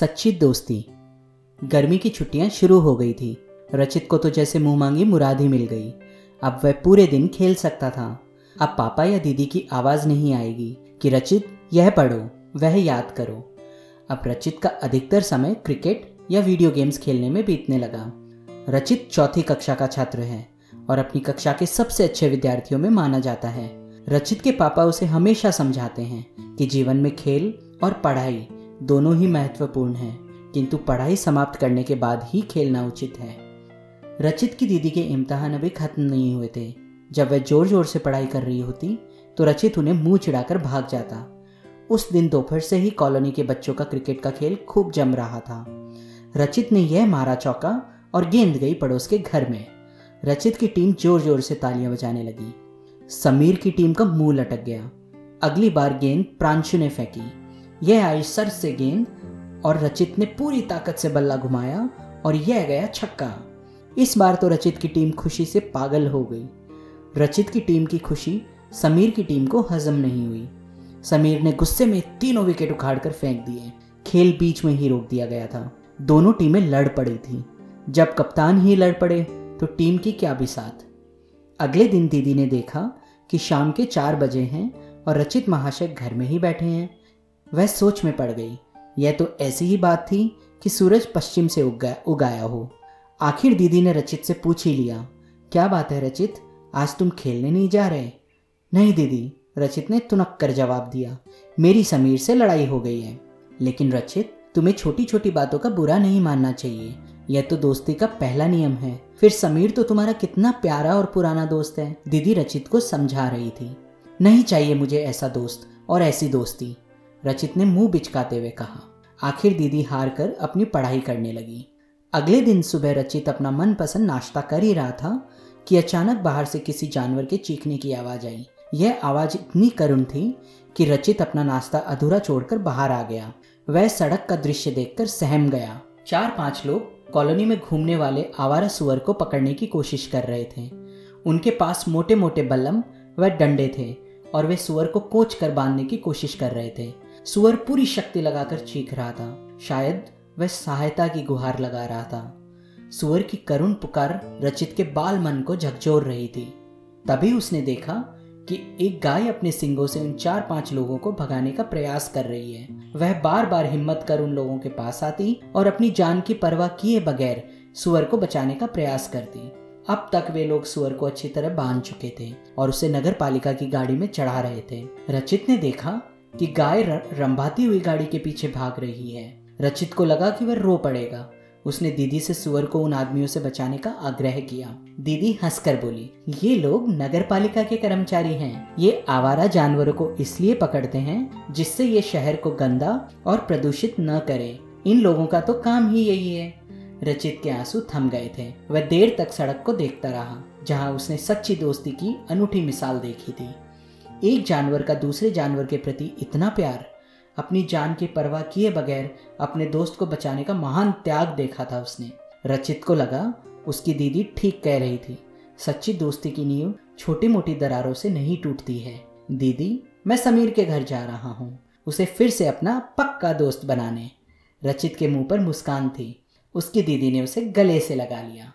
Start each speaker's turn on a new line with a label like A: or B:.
A: सच्ची दोस्ती। गर्मी की छुट्टियाँ शुरू हो गई थी। रचित को तो जैसे मुँह मांगी मुराद ही मिल गई। अब वह पूरे दिन खेल सकता था। अब पापा या दीदी की आवाज़ नहीं आएगी कि, रचित, यह पढ़ो, वह याद करो। अब रचित का अधिकतर समय क्रिकेट या वीडियो गेम्स खेलने में बीतने लगा। रचित चौथी कक्षा का छात्र है और अपनी कक्षा के सबसे अच्छे विद्यार्थियों में माना जाता है। रचित के पापा उसे हमेशा समझाते हैं कि जीवन में खेल और पढ़ाई दोनों ही महत्वपूर्ण हैं, किंतु पढ़ाई समाप्त करने के बाद ही खेलना उचित है। रचित की दीदी के इम्तहान अभी खत्म नहीं हुए थे। जब वह ज़ोर ज़ोर से पढ़ाई कर रही होती तो रचित उन्हें मुँह चिढ़ाकर भाग जाता। उस दिन दोपहर से ही कॉलोनी के बच्चों का क्रिकेट का खेल खूब जम रहा था। रचित ने यह मारा चौका और गेंद गई पड़ोस के घर में। रचित की टीम ज़ोर ज़ोर से तालियाँ बजाने लगी। समीर की टीम का मुँह लटक गया। अगली बार गेंद प्रांशु ने फेंकी। यह आई सर से गेंद और रचित ने पूरी ताकत से बल्ला घुमाया और यह गया छक्का। इस बार तो रचित की टीम खुशी से पागल हो गई। रचित की टीम की खुशी समीर की टीम को हजम नहीं हुई। समीर ने गुस्से में तीनों विकेट उखाड़कर फेंक दिए। खेल बीच में ही रोक दिया गया था। दोनों टीमें लड़ पड़ी थी। जब कप्तान ही लड़ पड़े तो टीम की क्या भी साथ अगले दिन दीदी ने देखा कि शाम के चार बजे हैं और रचित महाशय घर में ही बैठे हैं। वह सोच में पड़ गई। यह तो ऐसी ही बात थी कि सूरज पश्चिम से उग उगाया हो। आखिर दीदी ने रचित से पूछ ही लिया, क्या बात है रचित? आज तुम खेलने नहीं जा रहे? नहीं दीदी, रचित ने तुनक कर जवाब दिया, मेरी समीर से लड़ाई हो गई है। लेकिन रचित, तुम्हें छोटी छोटी बातों का बुरा नहीं मानना चाहिए। यह तो दोस्ती का पहला नियम है। फिर समीर तो तुम्हारा कितना प्यारा और पुराना दोस्त है। दीदी रचित को समझा रही थी, नहीं चाहिए मुझे ऐसा दोस्त और ऐसी दोस्ती। रचित ने मुँह बिचकाते हुए कहा। आखिर दीदी हार कर अपनी पढ़ाई करने लगी। अगले दिन सुबह रचित अपना मनपसंद नाश्ता कर ही रहा था कि अचानक बाहर से किसी जानवर के चीखने की आवाज़ आई। यह आवाज़ इतनी करुण थी कि रचित अपना नाश्ता अधूरा छोड़कर बाहर आ गया। वह सड़क का दृश्य देखकर सहम गया। चार पाँच लोग कॉलोनी में घूमने वाले आवारा सुअर को पकड़ने की कोशिश कर रहे थे। उनके पास मोटे मोटे बल्लम व डंडे थे और वे सुअर को कोच कर बांधने की कोशिश कर रहे थे। सुअर पूरी शक्ति लगाकर चीख रहा था। शायद वह सहायता की गुहार लगा रहा था। सुअर की करुण पुकार रचित के बाल मन को झकझोर रही थी। तभी उसने देखा कि एक गाय अपने सिंगों से उन चार पाँच लोगों को भगाने का प्रयास कर रही है। वह बार बार हिम्मत कर उन लोगों के पास आती और अपनी जान की परवाह किए बगैर सुअर को बचाने का प्रयास करती। अब तक वे लोग सुअर को अच्छी तरह बाँध चुके थे और उसे नगर पालिका की गाड़ी में चढ़ा रहे थे। रचित ने देखा कि गाय रंभाती हुई गाड़ी के पीछे भाग रही है। रचित को लगा कि वह रो पड़ेगा। उसने दीदी से सुअर को उन आदमियों से बचाने का आग्रह किया। दीदी हंसकर बोली, ये लोग नगर पालिका के कर्मचारी हैं। ये आवारा जानवरों को इसलिए पकड़ते हैं जिससे ये शहर को गंदा और प्रदूषित न करे। इन लोगों का तो काम ही यही है। रचित के आँसू थम गए थे। वह देर तक सड़क को देखता रहा, जहाँ उसने सच्ची दोस्ती की अनूठी मिसाल देखी थी। एक जानवर का दूसरे जानवर के प्रति इतना प्यार, अपनी जान की परवाह किए बगैर अपने दोस्त को बचाने का महान त्याग देखा था उसने। रचित को लगा, उसकी दीदी ठीक कह रही थी, सच्ची दोस्ती की नींव छोटी मोटी दरारों से नहीं टूटती है। दीदी, मैं समीर के घर जा रहा हूँ, उसे फिर से अपना पक्का दोस्त बनाने। रचित के मुँह पर मुस्कान थी, उसकी दीदी ने उसे गले से लगा लिया।